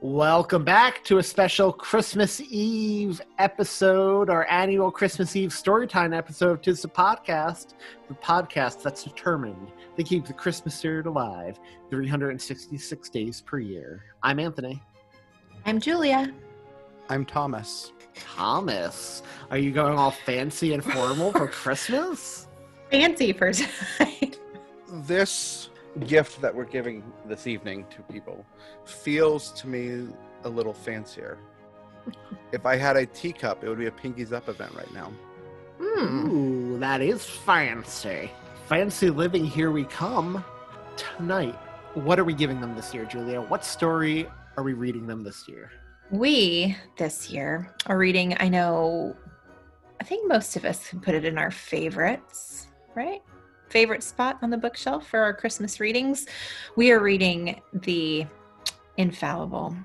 Welcome back to a special Christmas Eve episode, our annual Christmas Eve storytime episode of Tis the Podcast, the podcast that's determined to keep the Christmas spirit alive 366 days per year. I'm Anthony. I'm Julia. I'm Thomas. Thomas, are you going all fancy and formal for Christmas? Fancy for tonight. This gift that we're giving this evening to people feels to me a little fancier. if I had a teacup, it would be a Pinkies Up event right now. Hmm. Ooh, that is fancy. Fancy living, here we come. Tonight, what are we giving them this year, Julia? What story are we reading them this year? We, this year, are reading, I know, I think most of us can put it in our favorites, right? Favorite spot on the bookshelf for our Christmas readings. We are reading the infallible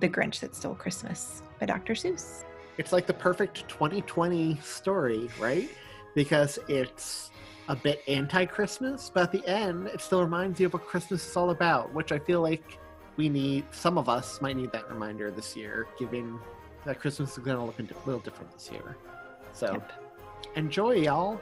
The Grinch That Stole Christmas by Dr. Seuss. It's like the perfect 2020 story, right? Because it's a bit anti Christmas, but at the end, it still reminds you of what Christmas is all about, which I feel like we need, some of us might need that reminder this year, given that Christmas is going to look a little different this year. So yep. enjoy, y'all.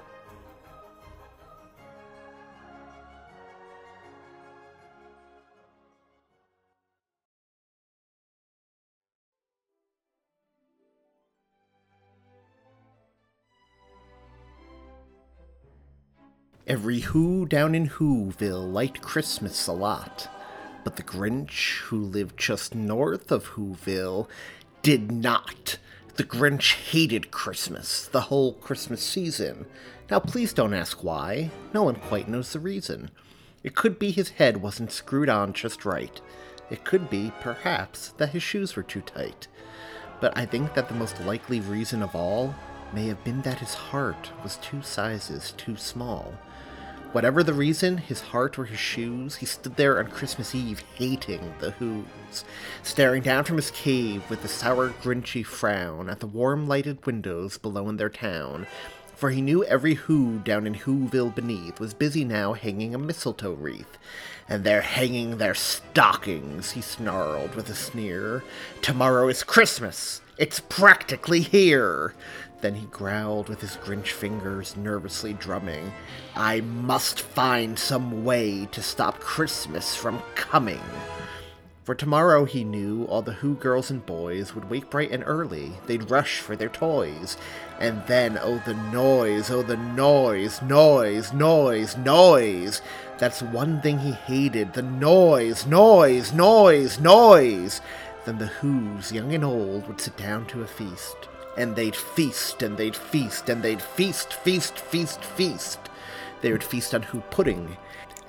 Every Who down in Whoville liked Christmas a lot, but the Grinch, who lived just north of Whoville, did not. The Grinch hated Christmas, the whole Christmas season. Now, please don't ask why. No one quite knows the reason. It could be his head wasn't screwed on just right. It could be, perhaps, that his shoes were too tight. But I think that the most likely reason of all may have been that his heart was two sizes too small. Whatever the reason, his heart or his shoes, he stood there on Christmas Eve hating the Who's, staring down from his cave with a sour, grinchy frown at the warm lighted windows below in their town, for he knew every Who down in Whoville beneath was busy now hanging a mistletoe wreath. And they're hanging their stockings, he snarled with a sneer. Tomorrow is Christmas! It's practically here! Then he growled with his Grinch fingers nervously drumming. I must find some way to stop Christmas from coming. For tomorrow, he knew, all the Who girls and boys would wake bright and early. They'd rush for their toys. And then, oh, the noise, oh, the noise, noise, noise, noise. That's one thing he hated the noise, noise, noise, noise. Then the Who's, young and old, would sit down to a feast and they'd feast and they'd feast and they'd feast, feast, feast, feast. They would feast on Who pudding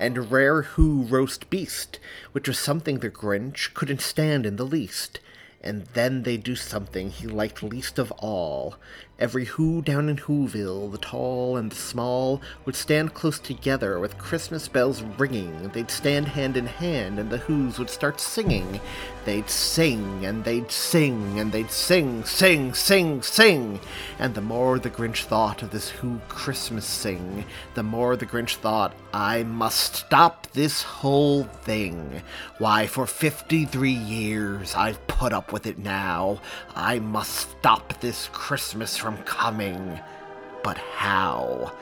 and rare Who roast beast, which was something the Grinch couldn't stand in the least. And then they'd do something he liked least of all. Every Who down in Whoville, the tall and the small, would stand close together with Christmas bells ringing. They'd stand hand in hand, and the Who's would start singing. They'd sing, and they'd sing, and they'd sing, sing, sing, sing. And the more the Grinch thought of this Who Christmas sing, the more the Grinch thought, I must stop this whole thing. Why, for 53 years I've put up with it now. I must stop this Christmas from coming. But how?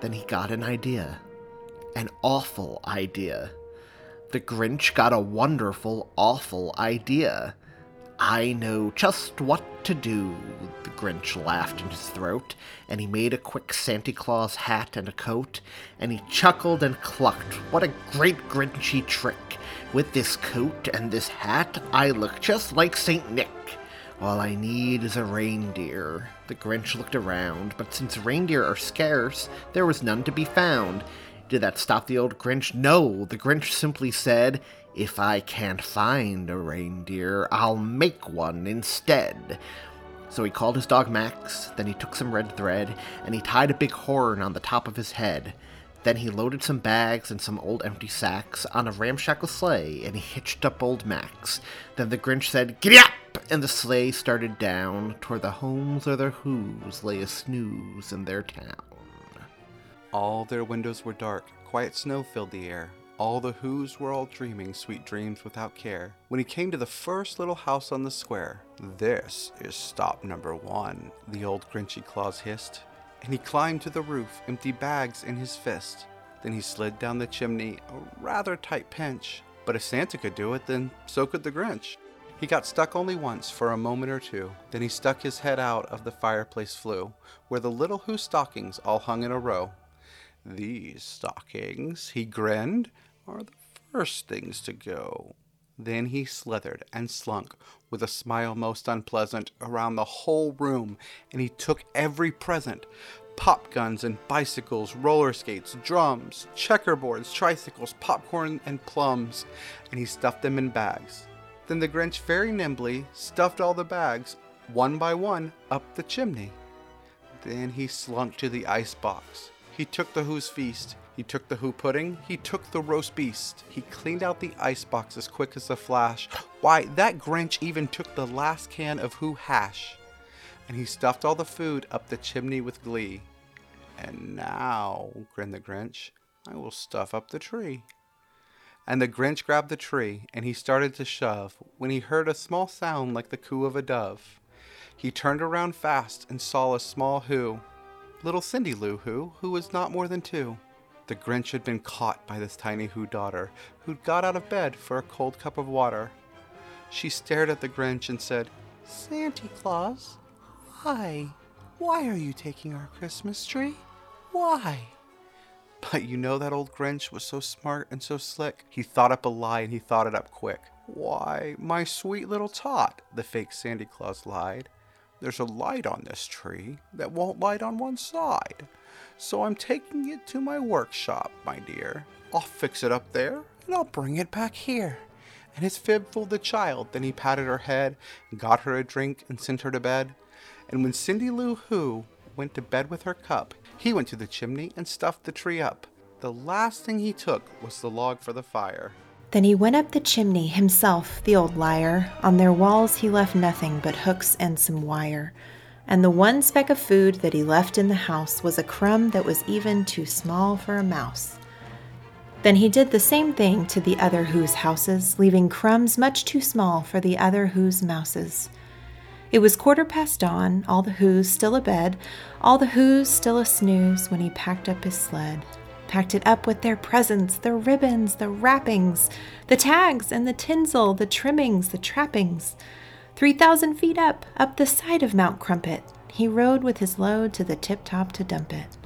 Then he got an idea. An awful idea. the Grinch got a wonderful, awful idea. I know just what to do, the Grinch laughed in his throat, and he made a quick Santa Claus hat and a coat, and he chuckled and clucked. What a great Grinchy trick! With this coat and this hat, I look just like St. Nick. All I need is a reindeer. The Grinch looked around, but since reindeer are scarce, there was none to be found. Did that stop the old Grinch? No, the Grinch simply said, If I can't find a reindeer, I'll make one instead. So he called his dog Max, then he took some red thread, and he tied a big horn on the top of his head. Then he loaded some bags and some old empty sacks on a ramshackle sleigh, and he hitched up old Max. Then the Grinch said, Giddy up! And the sleigh started down toward the homes where their who's lay a snooze in their town. All their windows were dark, quiet snow filled the air. All the who's were all dreaming sweet dreams without care. When he came to the first little house on the square, this is stop number one, the old Grinchy Claus hissed. And he climbed to the roof, empty bags in his fist. Then he slid down the chimney, a rather tight pinch. But if Santa could do it, then so could the Grinch. He got stuck only once for a moment or two. Then he stuck his head out of the fireplace flue, where the little Who stockings all hung in a row. These stockings, he grinned, are the first things to go. Then he slithered and slunk, with a smile most unpleasant, around the whole room, and he took every present pop guns and bicycles, roller skates, drums, checkerboards, tricycles, popcorn, and plums, and he stuffed them in bags. Then the Grinch very nimbly stuffed all the bags, one by one, up the chimney. Then he slunk to the ice box. He took the Who's feast. He took the Who pudding. He took the roast beast. He cleaned out the ice box as quick as a flash. Why, that Grinch even took the last can of Who hash. And he stuffed all the food up the chimney with glee. And now, grinned the Grinch, I will stuff up the tree. And the Grinch grabbed the tree, and he started to shove, when he heard a small sound like the coo of a dove. He turned around fast and saw a small Who, little Cindy Lou Who, who was not more than two. The Grinch had been caught by this tiny Who daughter, who'd got out of bed for a cold cup of water. She stared at the Grinch and said, Santa Claus, why? Why are you taking our Christmas tree? Why? But you know that old Grinch was so smart and so slick. He thought up a lie and he thought it up quick. Why, my sweet little tot, the fake Santa Claus lied. There's a light on this tree that won't light on one side. So I'm taking it to my workshop, my dear. I'll fix it up there and I'll bring it back here. And his fib fooled the child. Then he patted her head got her a drink and sent her to bed. And when Cindy Lou Who went to bed with her cup, he went to the chimney and stuffed the tree up. The last thing he took was the log for the fire. Then he went up the chimney himself, the old liar. On their walls he left nothing but hooks and some wire. And the one speck of food that he left in the house was a crumb that was even too small for a mouse. Then he did the same thing to the other Who's houses, leaving crumbs much too small for the other Who's mouses. It was quarter past dawn, all the Who's still abed, all the Who's still a snooze when he packed up his sled. Packed it up with their presents, the ribbons, the wrappings, the tags and the tinsel, the trimmings, the trappings. Three thousand feet up, up the side of Mount Crumpet, he rode with his load to the tip top to dump it.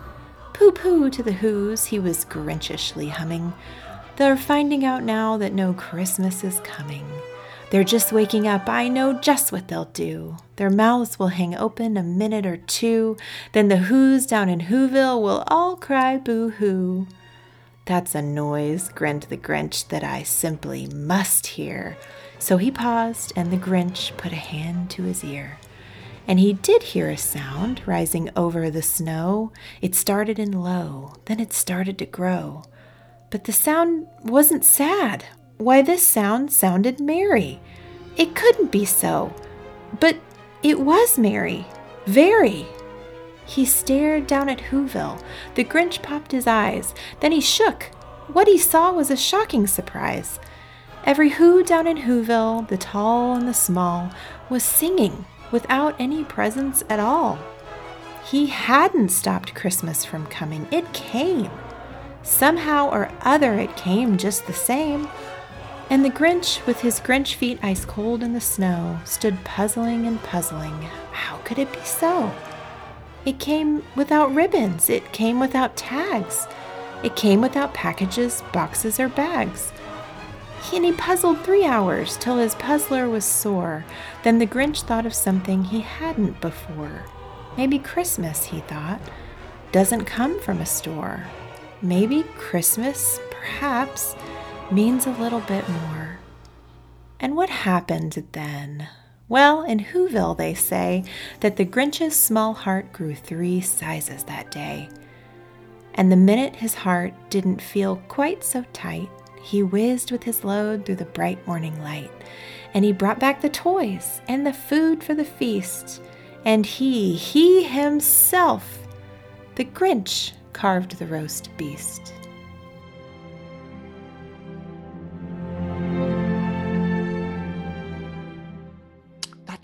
Pooh pooh to the Who's, he was grinchishly humming. They're finding out now that no Christmas is coming. They're just waking up. I know just what they'll do. Their mouths will hang open a minute or two. Then the Who's down in Whoville will all cry boo hoo. That's a noise, grinned the Grinch, that I simply must hear. So he paused, and the Grinch put a hand to his ear. And he did hear a sound rising over the snow. It started in low, then it started to grow. But the sound wasn't sad why, this sound sounded merry. It couldn't be so. But it was merry. Very. He stared down at Whoville. The Grinch popped his eyes. Then he shook. What he saw was a shocking surprise. Every Who down in Whoville, the tall and the small, was singing without any presents at all. He hadn't stopped Christmas from coming. It came. Somehow or other, it came just the same. And the Grinch, with his Grinch feet ice cold in the snow, stood puzzling and puzzling. How could it be so? It came without ribbons, it came without tags, it came without packages, boxes, or bags. He and he puzzled three hours till his puzzler was sore. Then the Grinch thought of something he hadn't before. Maybe Christmas, he thought, doesn't come from a store. Maybe Christmas, perhaps, means a little bit more. And what happened then? Well, in Whoville, they say that the Grinch's small heart grew three sizes that day. And the minute his heart didn't feel quite so tight, he whizzed with his load through the bright morning light. And he brought back the toys and the food for the feast. And he, he himself, the Grinch, carved the roast beast.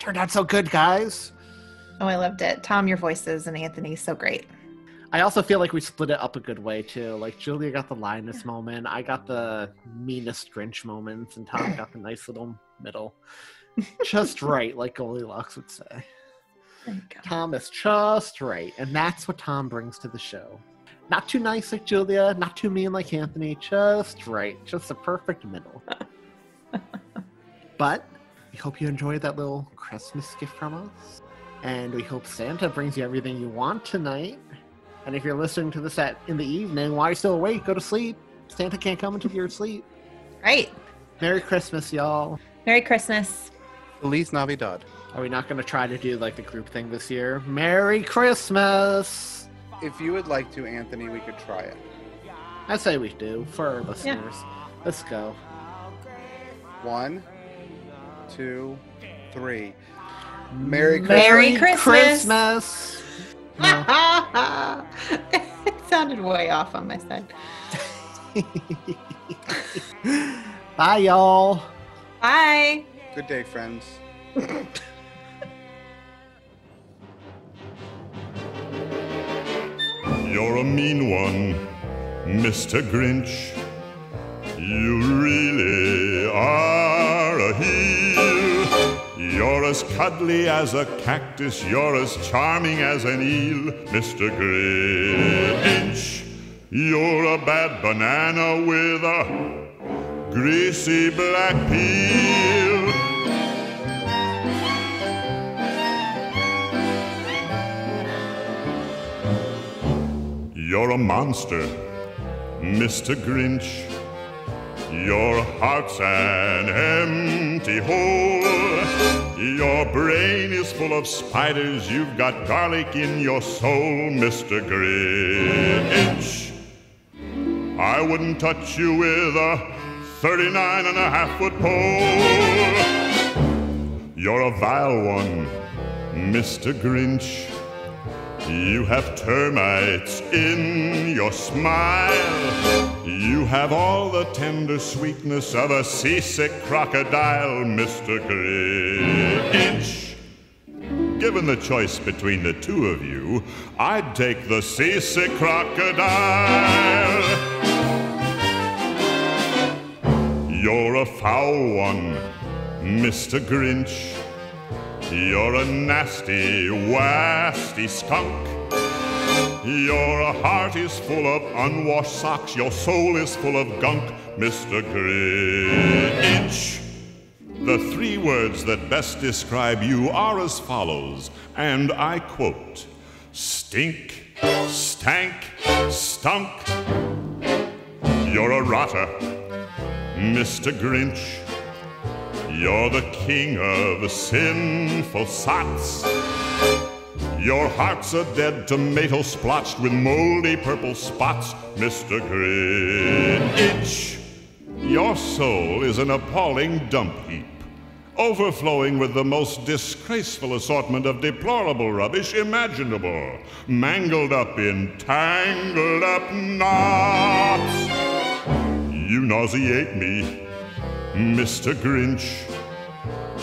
Turned out so good, guys. Oh, I loved it. Tom, your voices and Anthony, so great. I also feel like we split it up a good way too. Like Julia got the Linus moment, I got the meanest Grinch moments, and Tom got the nice little middle. Just right, like Goldilocks would say. Tom is just right, and that's what Tom brings to the show. Not too nice like Julia, not too mean like Anthony, just right, just the perfect middle. but we hope you enjoyed that little Christmas gift from us, and we hope Santa brings you everything you want tonight. And if you're listening to this at in the evening, why are you still awake? Go to sleep. Santa can't come until you're asleep. Right. Merry Christmas, y'all. Merry Christmas. Feliz Navidad. Are we not going to try to do like the group thing this year? Merry Christmas. If you would like to, Anthony, we could try it. I say we do for our listeners. Let's go. One, two, three. Merry Christmas. Merry Christmas. Christmas. No. it sounded way off on my side. Bye, y'all. Bye. Good day, friends. You're a mean one, Mr. Grinch. You really are a heel. As cuddly as a cactus, you're as charming as an eel, Mr. Grinch. You're a bad banana with a greasy black peel. You're a monster, Mr. Grinch. Your heart's an empty hole. Your brain is full of spiders. You've got garlic in your soul, Mr. Grinch. I wouldn't touch you with a 39 and a half foot pole. You're a vile one, Mr. Grinch. You have termites in your smile. You have all the tender sweetness of a seasick crocodile, Mr. Grinch. Given the choice between the two of you, I'd take the seasick crocodile. You're a foul one, Mr. Grinch. You're a nasty, wasty skunk. Your heart is full of unwashed socks. Your soul is full of gunk, Mr. Grinch. The three words that best describe you are as follows, and I quote Stink, stank, stunk. You're a rotter, Mr. Grinch. You're the king of sinful sots. Your heart's a dead tomato splotched with moldy purple spots, Mr. Grinch. Your soul is an appalling dump heap, overflowing with the most disgraceful assortment of deplorable rubbish imaginable, mangled up in tangled up knots. You nauseate me, Mr. Grinch,